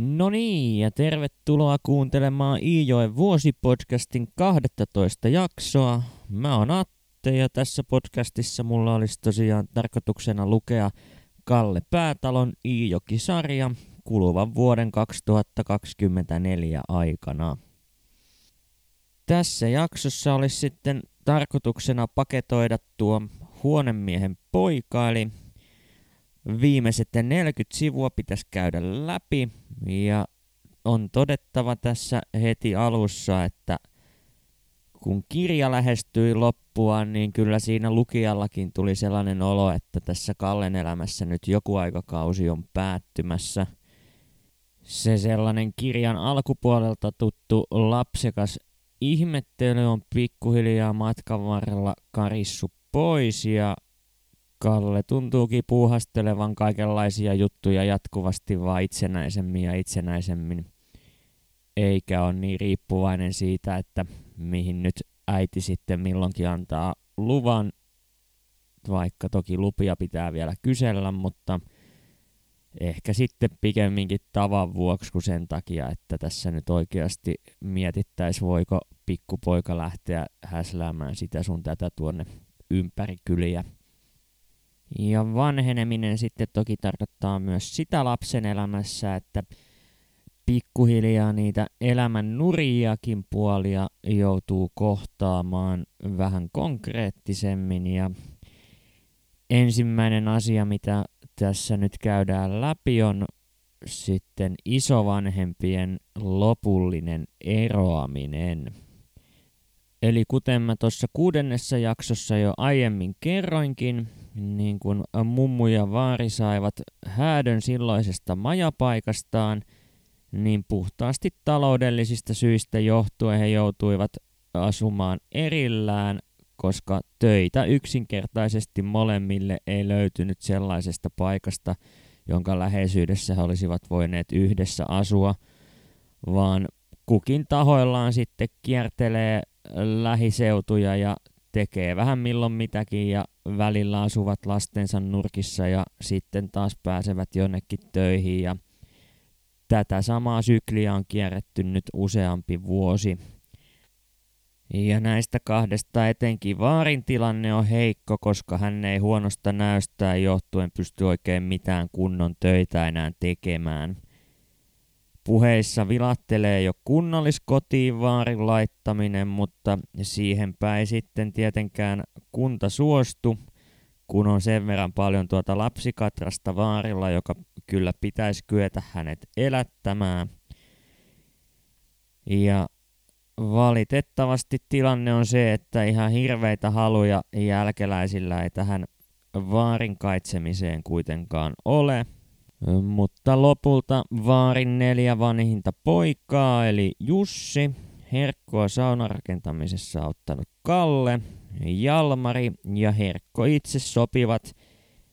No niin, ja tervetuloa kuuntelemaan Iijoen vuosipodcastin 12 jaksoa. Mä oon Atte ja tässä podcastissa mulla olisi tosiaan tarkoituksena lukea Kalle Päätalon Iijoki-sarja kuluvan vuoden 2024 aikana. Tässä jaksossa olisi sitten tarkoituksena paketoida tuo huonemiehen poika, eli viimeiset 40 sivua pitäisi käydä läpi ja on todettava tässä heti alussa, että kun kirja lähestyi loppuaan, niin kyllä siinä lukijallakin tuli sellainen olo, että tässä Kallen elämässä nyt joku aikakausi on päättymässä. Se sellainen kirjan alkupuolelta tuttu lapsekas ihmettely on pikkuhiljaa matkan varrella karissu pois ja Kalle tuntuukin puuhastelevan kaikenlaisia juttuja jatkuvasti vaan itsenäisemmin ja itsenäisemmin, eikä ole niin riippuvainen siitä, että mihin nyt äiti sitten milloinkin antaa luvan, vaikka toki lupia pitää vielä kysellä, mutta ehkä sitten pikemminkin tavan vuoksi kuin sen takia, että tässä nyt oikeasti mietittäisiin, voiko pikkupoika lähteä häsläämään sitä sun tätä tuonne ympäri kyliä. Ja vanheneminen sitten toki tarkoittaa myös sitä lapsen elämässä, että pikkuhiljaa niitä elämän nuriakin puolia joutuu kohtaamaan vähän konkreettisemmin. Ja ensimmäinen asia, mitä tässä nyt käydään läpi, on sitten isovanhempien lopullinen eroaminen. Eli kuten mä tuossa kuudennessa jaksossa jo aiemmin kerroinkin, niin kun mummu ja vaari saivat häädön silloisesta majapaikastaan, niin puhtaasti taloudellisista syistä johtuen he joutuivat asumaan erillään, koska töitä yksinkertaisesti molemmille ei löytynyt sellaisesta paikasta, jonka läheisyydessä he olisivat voineet yhdessä asua, vaan kukin tahoillaan sitten kiertelee lähiseutuja ja tekee vähän milloin mitäkin ja välillä asuvat lastensa nurkissa ja sitten taas pääsevät jonnekin töihin ja tätä samaa sykliä on kierretty nyt useampi vuosi. Ja näistä kahdesta etenkin Vaarin tilanne on heikko, koska hän ei huonosta näystä johtuen pysty oikein mitään kunnon töitä enää tekemään – Puheissa vilattelee jo kunnalliskotiin vaarin laittaminen, mutta siihenpä ei sitten tietenkään kunta suostu, kun on sen verran paljon tuota lapsikatrasta vaarilla, joka kyllä pitäisi kyetä hänet elättämään. Ja valitettavasti tilanne on se, että ihan hirveitä haluja jälkeläisillä ei tähän vaarin kaitsemiseen kuitenkaan ole – mutta lopulta Vaarin neljä vanhinta poikaa, eli Jussi, Herkkoa saunarakentamisessa ottanut Kalle, Jalmari ja Herkko itse sopivat,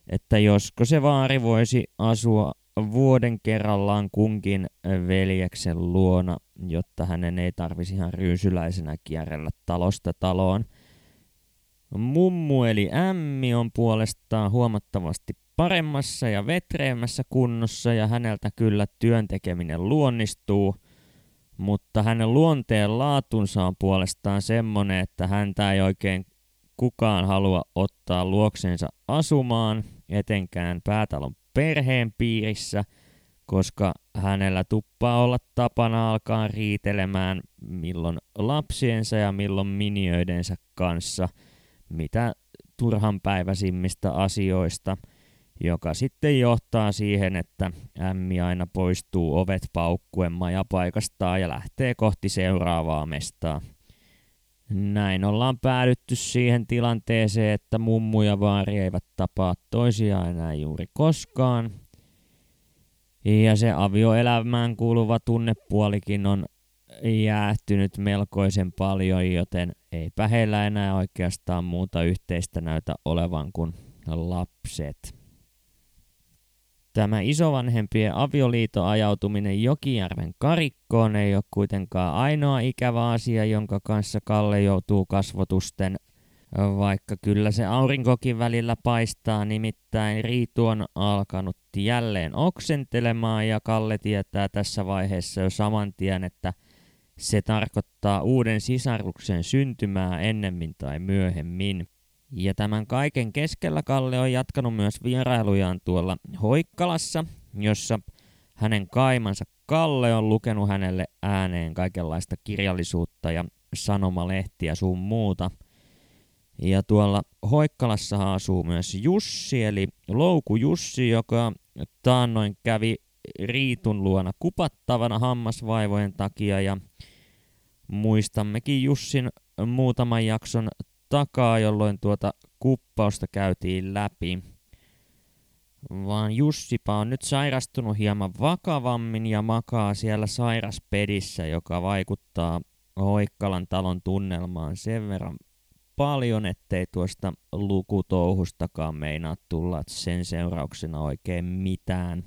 että josko se vaari voisi asua vuoden kerrallaan kunkin veljeksen luona, jotta hänen ei tarvisi ihan ryysyläisenä kierrellä talosta taloon. Mummu eli Ämmi on puolestaan huomattavasti paremmassa ja vetreämmässä kunnossa ja häneltä kyllä työntekeminen luonnistuu, mutta hänen luonteen laatunsa on puolestaan semmonen, että häntä ei oikein kukaan halua ottaa luoksensa asumaan, etenkään päätalon perheen piirissä, koska hänellä tuppaa olla tapana alkaa riitelemään milloin lapsiensa ja milloin miniöidensä kanssa, mitä turhanpäiväisimmistä asioista – joka sitten johtaa siihen, että ämmi aina poistuu ovet paukkuen majapaikastaan ja lähtee kohti seuraavaa mestaa. Näin ollaan päädytty siihen tilanteeseen, että mummu ja vaari eivät tapaa toisiaan enää juuri koskaan. Ja se avioelämään kuuluva tunnepuolikin on jäähtynyt melkoisen paljon, joten eipä heillä enää oikeastaan muuta yhteistä näytä olevan kuin lapset. Tämä isovanhempien avioliiton ajautuminen Jokijärven karikkoon ei ole kuitenkaan ainoa ikävä asia, jonka kanssa Kalle joutuu kasvotusten Vaikka kyllä se aurinkokin välillä paistaa, nimittäin Riitu on alkanut jälleen oksentelemaan ja Kalle tietää tässä vaiheessa jo saman tien, että se tarkoittaa uuden sisaruksen syntymää ennemmin tai myöhemmin. Ja tämän kaiken keskellä Kalle on jatkanut myös vierailujaan tuolla Hoikkalassa, jossa hänen kaimansa Kalle on lukenut hänelle ääneen kaikenlaista kirjallisuutta ja sanomalehtiä sun muuta. Ja tuolla Hoikkalassa asuu myös Jussi, eli Louku Jussi, joka taannoin kävi Riitun luona kupattavana hammasvaivojen takia ja muistammekin Jussin muutaman jakson takaa, jolloin tuota kuppausta käytiin läpi. Vaan Jussipa on nyt sairastunut hieman vakavammin ja makaa siellä sairaspedissä, joka vaikuttaa Hoikkalan talon tunnelmaan sen verran paljon, ettei tuosta lukutouhustakaan meinaa tulla sen seurauksena oikein mitään.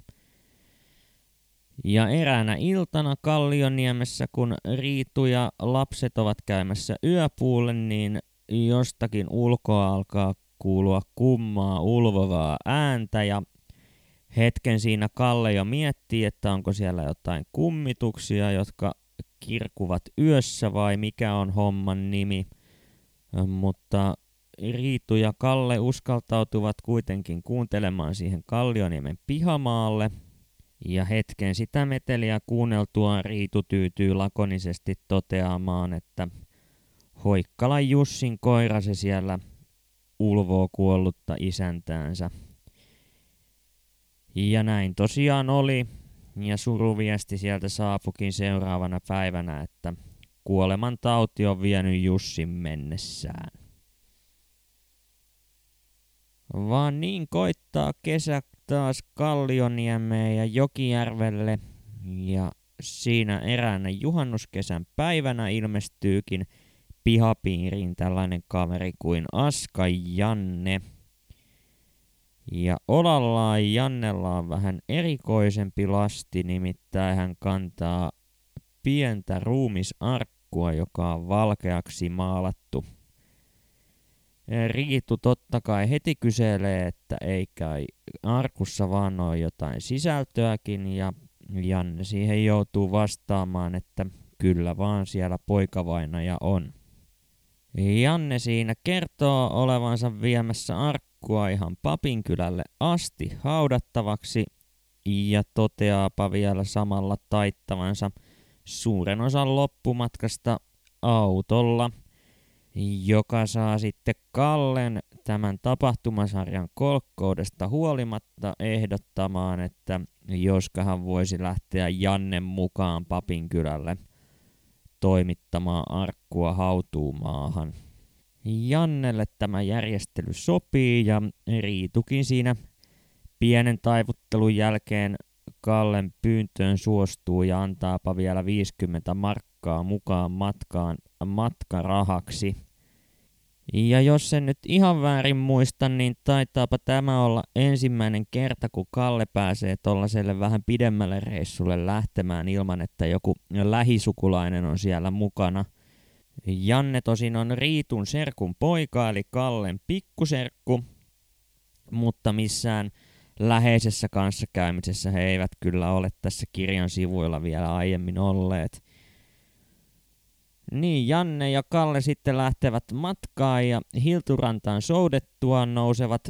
Ja eräänä iltana Kallioniemessä, kun Riitu ja lapset ovat käymässä yöpuulle, niin jostakin ulkoa alkaa kuulua kummaa ulvovaa ääntä ja hetken siinä Kalle jo miettii, että onko siellä jotain kummituksia, jotka kirkuvat yössä vai mikä on homman nimi. Mutta Riitu ja Kalle uskaltautuvat kuitenkin kuuntelemaan siihen Kallioniemen pihamaalle. Ja hetken sitä meteliä kuunneltua Riitu tyytyy lakonisesti toteamaan, että Hoikkalan Jussin koira se siellä ulvoo kuollutta isäntäänsä. Ja näin tosiaan oli, ja suruviesti sieltä saapukin seuraavana päivänä, että kuoleman tauti on vienyt Jussin mennessään. Vaan niin koittaa kesä taas Kallioniemeen ja Jokijärvelle, ja siinä eräänä juhannuskesän päivänä ilmestyykin pihapiiriin tällainen kaveri kuin Aska Janne. Ja Olallaan Jannella on vähän erikoisempi lasti, nimittäin hän kantaa pientä ruumisarkkua, joka on valkeaksi maalattu. Riitu totta kai heti kyselee, että ei kai arkussa vaan ole jotain sisältöäkin ja Janne siihen joutuu vastaamaan, että kyllä vaan siellä poikavainaja on. Janne siinä kertoo olevansa viemässä arkkua ihan papinkylälle asti haudattavaksi ja toteaapa vielä samalla taittavansa suuren osan loppumatkasta autolla, joka saa sitten Kallen tämän tapahtumasarjan kolkkoudesta huolimatta ehdottamaan, että joskahan voisi lähteä Jannen mukaan Papinkylälle – toimittamaan arkkua hautuumaahan. Jannelle tämä järjestely sopii ja Riitukin siinä pienen taivuttelun jälkeen Kallen pyyntöön suostuu ja antaapa vielä 50 markkaa mukaan matkaan matkarahaksi – ja jos en nyt ihan väärin muista, niin taitaapa tämä olla ensimmäinen kerta, kun Kalle pääsee tuollaiselle vähän pidemmälle reissulle lähtemään ilman, että joku lähisukulainen on siellä mukana. Janne tosin on Riitun serkun poika, eli Kallen pikkuserkku, mutta missään läheisessä kanssakäymisessä he eivät kyllä ole tässä kirjan sivuilla vielä aiemmin olleet. Niin, Janne ja Kalle sitten lähtevät matkaan ja Hilturantaan soudettua nousevat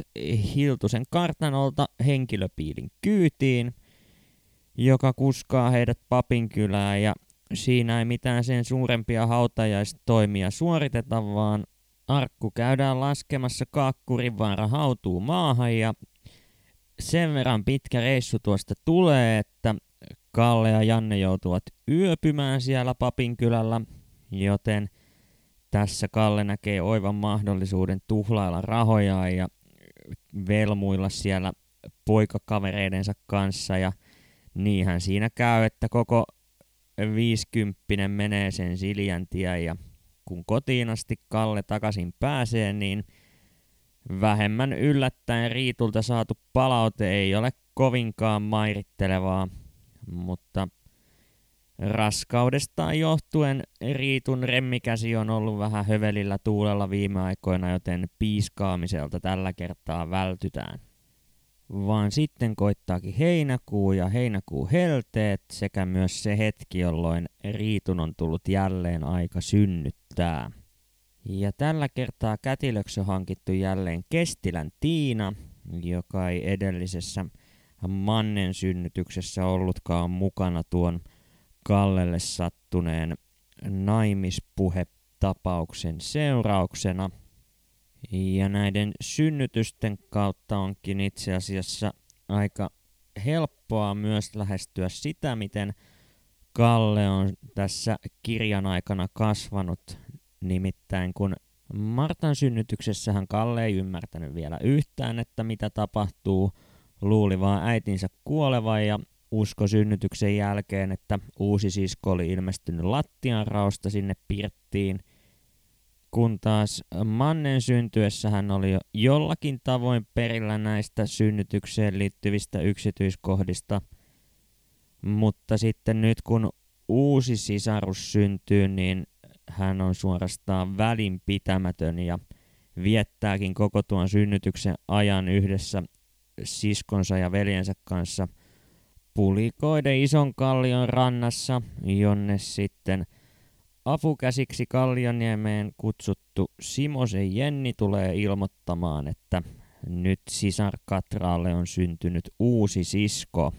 Hiltusen kartanolta henkilöpiilin kyytiin, joka kuskaa heidät papinkylään ja siinä ei mitään sen suurempia hautajaistoimia suoriteta, vaan arkku käydään laskemassa Kaakkurivaara hautuu maahan ja sen verran pitkä reissu tuosta tulee, että Kalle ja Janne joutuvat yöpymään siellä papinkylällä joten tässä Kalle näkee oivan mahdollisuuden tuhlailla rahoja ja velmuilla siellä poikakavereidensa kanssa. Ja niinhän siinä käy, että koko viisikymppinen menee sen Siljan tie ja kun kotiin asti Kalle takaisin pääsee, niin vähemmän yllättäen Riitulta saatu palaute ei ole kovinkaan mairittelevaa, mutta Raskaudestaan johtuen Riitun remmikäsi on ollut vähän hövelillä tuulella viime aikoina, joten piiskaamiselta tällä kertaa vältytään. Vaan sitten koittaakin heinäkuu ja heinäkuu helteet sekä myös se hetki, jolloin Riitun on tullut jälleen aika synnyttää. Ja tällä kertaa kätilöksi on hankittu jälleen Kestilän Tiina, joka ei edellisessä Mannen synnytyksessä ollutkaan mukana tuon Kallelle sattuneen naispuhetapauksen seurauksena. Ja näiden synnytysten kautta onkin itse asiassa aika helppoa myös lähestyä sitä, miten Kalle on tässä kirjan aikana kasvanut. Nimittäin kun Martan synnytyksessähän Kalle ei ymmärtänyt vielä yhtään, että mitä tapahtuu, luuli vaan äitinsä kuolevan ja usko synnytyksen jälkeen, että uusi sisko oli ilmestynyt lattianraosta sinne pirttiin, kun taas Mannen syntyessä hän oli jo jollakin tavoin perillä näistä synnytykseen liittyvistä yksityiskohdista, mutta sitten nyt kun uusi sisarus syntyy, niin hän on suorastaan välinpitämätön ja viettääkin koko tuon synnytyksen ajan yhdessä siskonsa ja veljensä kanssa – pulikoiden ison kallion rannassa, jonne sitten apukäsiksi Kallioniemeen kutsuttu Simosen Jenni tulee ilmoittamaan, että nyt sisar Katraalle on syntynyt uusi sisko.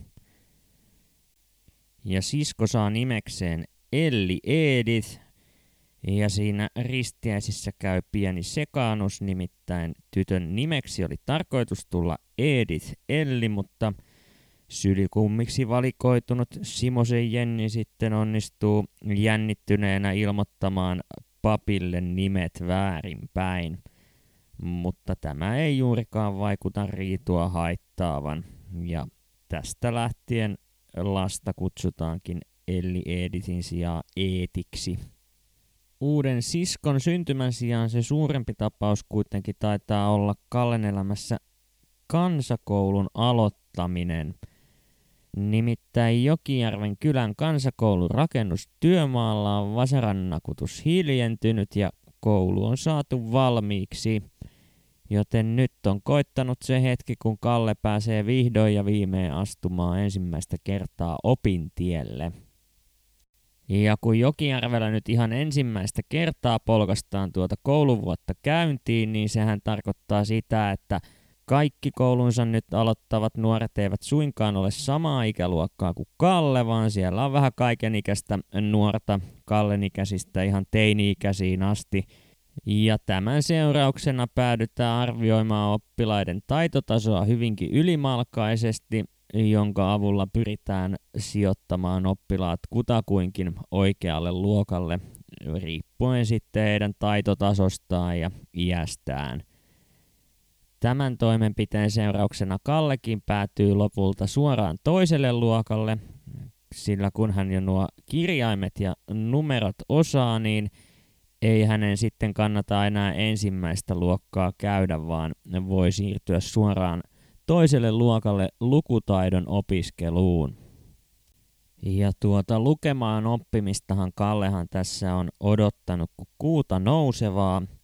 Ja sisko saa nimekseen Elli Edith, ja siinä ristiäisissä käy pieni sekaannus, nimittäin tytön nimeksi oli tarkoitus tulla Edith Elli, mutta – Sylikummiksi valikoitunut Simosen Jenni sitten onnistuu jännittyneenä ilmoittamaan papille nimet väärinpäin. Mutta tämä ei juurikaan vaikuta riitua haittaavan, ja tästä lähtien lasta kutsutaankin Elli Editin sijaan Eetiksi. Uuden siskon syntymän sijaan se suurempi tapaus kuitenkin taitaa olla Kallen elämässä kansakoulun aloittaminen – Nimittäin Jokijärven kylän kansakoulun rakennustyömaalla on vasarannakutus hiljentynyt ja koulu on saatu valmiiksi. Joten nyt on koittanut se hetki, kun Kalle pääsee vihdoin ja viimein astumaan ensimmäistä kertaa opintielle. Ja kun Jokijärvellä nyt ihan ensimmäistä kertaa polkastaan tuota kouluvuotta käyntiin, niin sehän tarkoittaa sitä, että – kaikki koulunsa nyt aloittavat nuoret eivät suinkaan ole samaa ikäluokkaa kuin Kalle, vaan siellä on vähän kaikenikäistä nuorta Kallen ikäisistä ihan teini-ikäisiin asti. Ja tämän seurauksena päädytään arvioimaan oppilaiden taitotasoa hyvinkin ylimalkaisesti, jonka avulla pyritään sijoittamaan oppilaat kutakuinkin oikealle luokalle, riippuen sitten heidän taitotasostaan ja iästään. Tämän toimenpiteen seurauksena Kallekin päätyy lopulta suoraan toiselle luokalle, sillä kun hän jo nuo kirjaimet ja numerot osaa, niin ei hänen sitten kannata enää ensimmäistä luokkaa käydä, vaan voi siirtyä suoraan toiselle luokalle lukutaidon opiskeluun. Ja tuota lukemaan oppimistahan Kallehan tässä on odottanut kuuta nousevaa –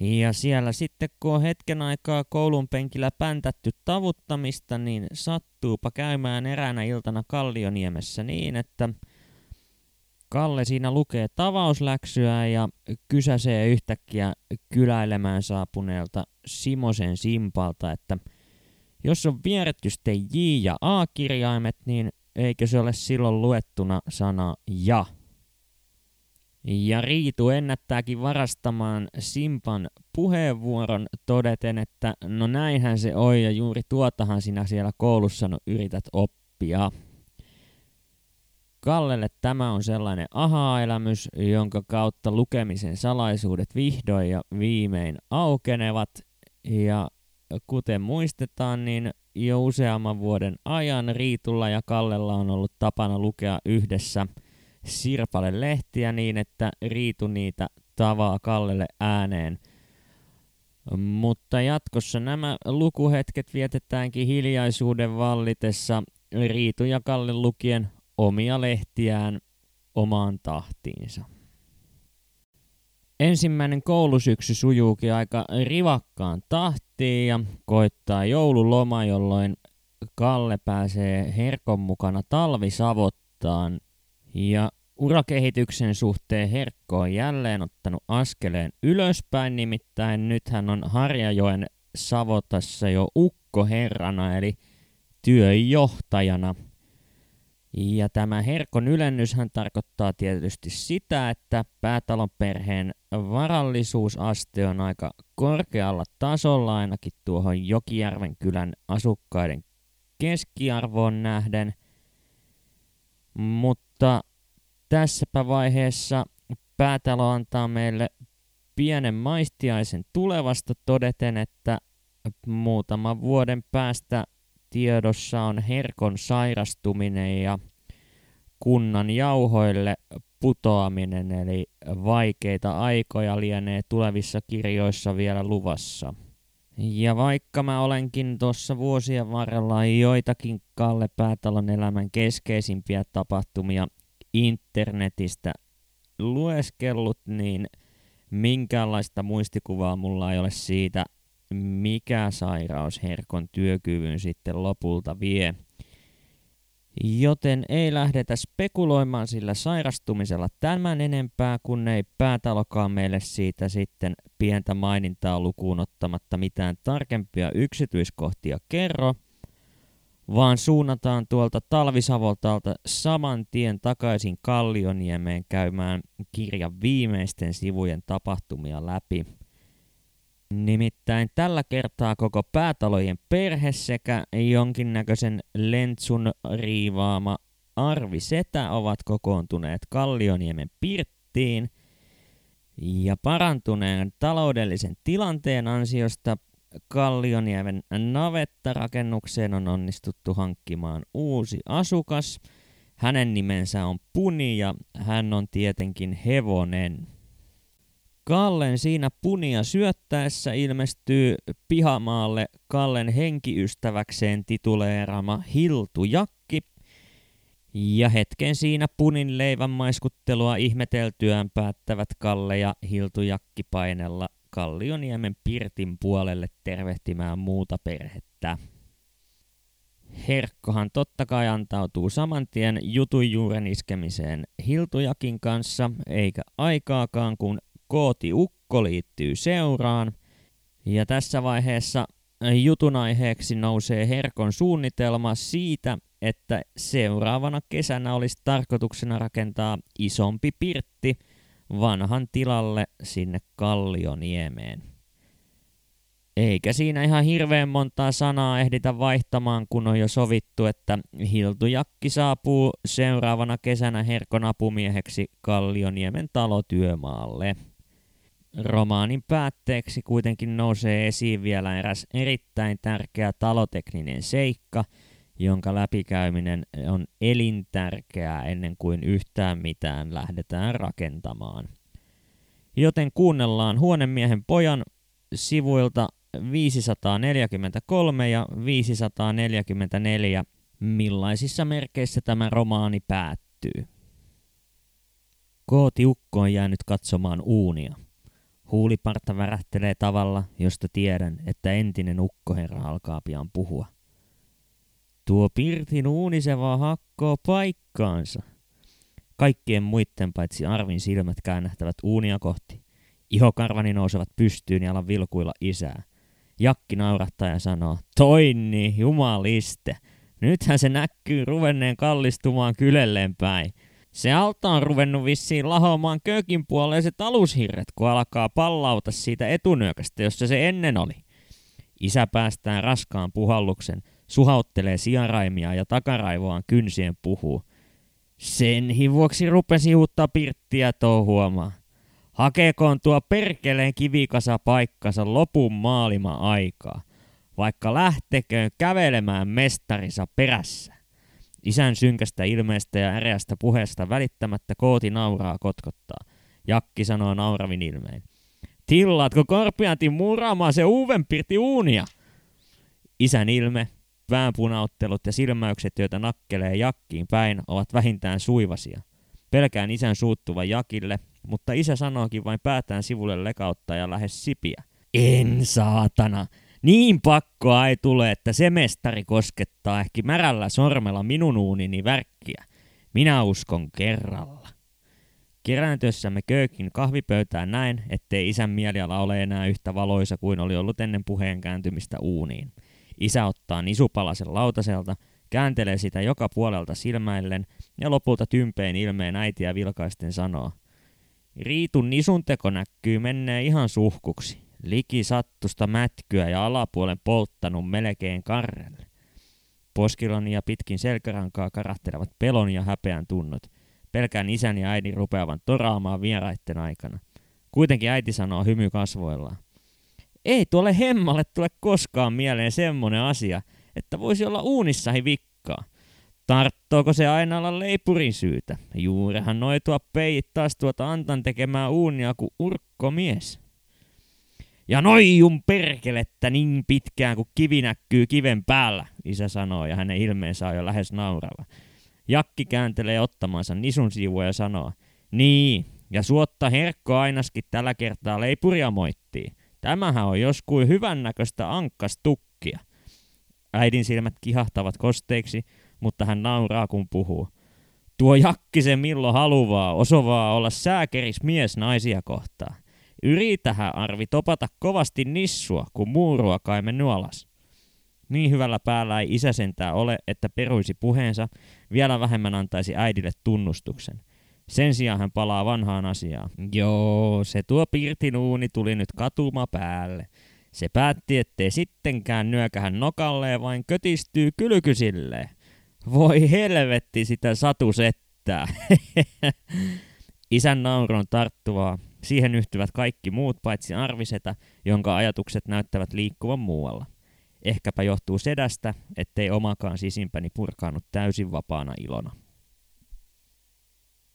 ja siellä sitten kun on hetken aikaa koulun penkillä päntätty tavuttamista, niin sattuupa käymään eräänä iltana Kallioniemessä niin, että Kalle siinä lukee tavausläksyä ja kysäsee yhtäkkiä kyläilemään saapuneelta Simosen Simpalta, että jos on vierretty sitten J ja A-kirjaimet, niin eikö se ole silloin luettuna sana ja? Ja Riitu ennättääkin varastamaan Simpan puheenvuoron todeten, että no näinhän se on ja juuri tuotahan sinä siellä koulussa no yrität oppia. Kallelle tämä on sellainen aha-elämys, jonka kautta lukemisen salaisuudet vihdoin ja viimein aukenevat. Ja kuten muistetaan, niin jo useamman vuoden ajan Riitulla ja Kallella on ollut tapana lukea yhdessä – Sirpalle lehtiä niin, että Riitu niitä tavaa Kallelle ääneen. Mutta jatkossa nämä lukuhetket vietetäänkin hiljaisuuden vallitessa Riitu ja Kalle lukien omia lehtiään omaan tahtiinsa. Ensimmäinen koulusyksy sujuukin aika rivakkaan tahtiin ja koittaa joululoma, jolloin Kalle pääsee Herkon mukana talvisavottaan. Ja urakehityksen suhteen Herkko on jälleen ottanut askeleen ylöspäin, nimittäin nyt hän on Harjajoen savotassa jo ukkoherrana eli työjohtajana – ja tämä herkon ylennyshän tarkoittaa tietysti sitä, että päätalon perheen varallisuusaste on aika korkealla tasolla ainakin tuohon Jokijärven kylän asukkaiden keskiarvoon nähden. Mutta tässäpä vaiheessa päätalo antaa meille pienen maistiaisen tulevasta todeten, että muutaman vuoden päästä tiedossa on herkon sairastuminen ja kunnan jauhoille putoaminen, eli vaikeita aikoja lienee tulevissa kirjoissa vielä luvassa. Ja vaikka mä olenkin tuossa vuosien varrella joitakin Kalle Päätalon elämän keskeisimpiä tapahtumia internetistä lueskellut, niin minkäänlaista muistikuvaa mulla ei ole siitä, mikä sairaus herkon työkyvyn sitten lopulta vie. Joten ei lähdetä spekuloimaan sillä sairastumisella tämän enempää, kun ei päätalokaan meille siitä sitten pientä mainintaa lukuun ottamatta mitään tarkempia yksityiskohtia kerro, vaan suunnataan tuolta talvisavoltalta saman tien takaisin Kallioniemeen käymään kirjan viimeisten sivujen tapahtumia läpi – Nimittäin tällä kertaa koko päätalojen perhe sekä jonkinnäköisen lentsun riivaama Arvi Setä ovat kokoontuneet Kallioniemen pirttiin. Ja parantuneen taloudellisen tilanteen ansiosta Kallioniemen navettarakennukseen on onnistuttu hankkimaan uusi asukas. Hänen nimensä on Puni ja hän on tietenkin hevonen. Kallen siinä punia syöttäessä ilmestyy pihamaalle Kallen henkiystäväkseen tituleerama Hiltu Jakki, ja hetken siinä punin leivän maiskuttelua ihmeteltyään päättävät Kalle ja Hiltu Jakki painella Kallioniemen Pirtin puolelle tervehtimään muuta perhettä. Herkkohan totta kai antautuu saman tien jutun juuren iskemiseen Hiltujakin kanssa, eikä aikaakaan kun Kooti Ukko liittyy seuraan. Ja tässä vaiheessa jutun aiheeksi nousee Herkon suunnitelma siitä, että seuraavana kesänä olisi tarkoituksena rakentaa isompi pirtti vanhan tilalle sinne Kallioniemeen. Eikä siinä ihan hirveän montaa sanaa ehditä vaihtamaan, kun on jo sovittu, että Hiltujakki saapuu seuraavana kesänä Herkon apumieheksi Kallioniemen talotyömaalle. Romaanin päätteeksi kuitenkin nousee esiin vielä eräs erittäin tärkeä talotekninen seikka, jonka läpikäyminen on elintärkeää ennen kuin yhtään mitään lähdetään rakentamaan. Joten kuunnellaan huonemiehen pojan sivuilta 543 ja 544, millaisissa merkeissä tämä romaani päättyy. Kooti Ukko on jäänyt katsomaan uunia. Huuliparta värähtelee tavalla, josta tiedän, että entinen ukkoherra alkaa pian puhua. Tuo pirtin uuniseva hakkoo paikkaansa. Kaikkien muitten paitsi Arvin silmät käännähtävät uunia kohti. Ihokarvani nousevat pystyyn ja alan vilkuilla isää. Jakki naurattaa ja sanoo, toinni, jumaliste. Nythän se näkyy ruvenneen kallistumaan kylelleen päin. Se alta on ruvennut vissiin lahoamaan köökin puoleiset alushirret, kun alkaa pallauta siitä etunyökästä, jossa se ennen oli. Isä päästään raskaan puhalluksen, suhauttelee sijaraimia ja takaraivoaan kynsien puhuu. Sen vuoksi rupesi uutta pirttiä touhuamaan. Hakeekoon tuo perkeleen kivikasa paikkansa lopun maalima aikaa, vaikka lähteköön kävelemään mestarinsa perässä. Isän synkästä ilmeestä ja äreästä puheesta välittämättä kooti nauraa kotkottaa. Jakki sanoo nauravin ilmein. Tillaatko korpianti muraamaan se uuden pirti uunia? Isän ilme, väänpunauttelut ja silmäykset, joita nakkelee jakkiin päin, ovat vähintään suivasia. Pelkään isän suuttuvan jakille, mutta isä sanookin vain päätään sivulle lekauttaa ja lähes sipiä. En saatana! Niin pakkoa ei tule, että se mestari koskettaa ehkä märällä sormella minun uunini värkkiä. Minä uskon kerralla. Kerääntyessämme köökin kahvipöytään näin, ettei isän mieliala ole enää yhtä valoisa kuin oli ollut ennen puheen kääntymistä uuniin. Isä ottaa nisupalasen lautaselta, kääntelee sitä joka puolelta silmäillen ja lopulta tympein ilmeen äitiä vilkaisten sanoo. Riitun nisunteko näkyy menneen ihan suhkuksi. Liki sattusta mätkyä ja alapuolen polttanut melkein karrelle. Poskiloni ja pitkin selkärankaa karahtelevat pelon ja häpeän tunnot. Pelkään isän ja äidin rupeavan toraamaan vieraitten aikana. Kuitenkin äiti sanoo hymy kasvoillaan. Ei tuolle hemmalle tule koskaan mieleen semmonen asia, että voisi olla uunissahi vikkaa. Tarttooko se aina olla leipurin syytä? Juurehan noitua peijit taas tuota Antan tekemään uunia kuin urkko mies. Ja noijun perkelettä niin pitkään kuin kivi näkyy kiven päällä, isä sanoo ja hänen ilmeensä on jo lähes naurava. Jakki kääntelee ottamansa nisun sivua ja sanoo, niin, ja suotta herkko ainaskin tällä kertaa leipuria moittii. Tämähän on joskus hyvännäköistä ankkastukkia. Äidin silmät kihahtavat kosteiksi, mutta hän nauraa kun puhuu. Tuo jakki se millo haluvaa, osovaa olla sääkeris mies naisia kohtaan. Yritähän Arvi topata kovasti nissua, kun muurua mennyt alas. Niin hyvällä päällä ei isä sentää ole, että peruisi puheensa, vielä vähemmän antaisi äidille tunnustuksen. Sen sijaan hän palaa vanhaan asiaan. Joo, se tuo pirtin uuni tuli nyt katuma päälle. Se päätti, ettei sittenkään nyökähän nokalleen, vain kötistyy kylkysilleen. Voi helvetti sitä satusettää. Isän nauron tarttuvaa, Siihen yhtyvät kaikki muut paitsi Arvisetä, jonka ajatukset näyttävät liikkuvan muualla. Ehkäpä johtuu sedästä, ettei omakaan sisimpäni purkaannut täysin vapaana ilona.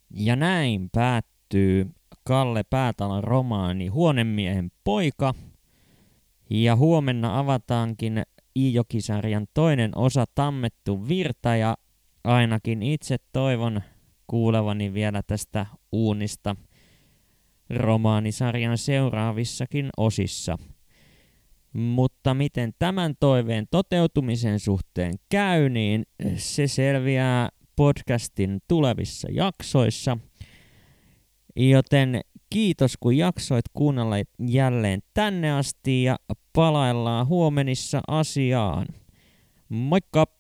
Ja näin päättyy Kalle Päätalon romaani Huonemiehen poika. Ja huomenna avataankin Iijokisarjan toinen osa Tammettu virta ja ainakin itse toivon kuulevani vielä tästä uunista – romaanisarjan seuraavissakin osissa. Mutta miten tämän toiveen toteutumisen suhteen käy, niin se selviää podcastin tulevissa jaksoissa. Joten kiitos kun jaksoit kuunnella jälleen tänne asti ja palaillaan huomenissa asiaan. Moikka!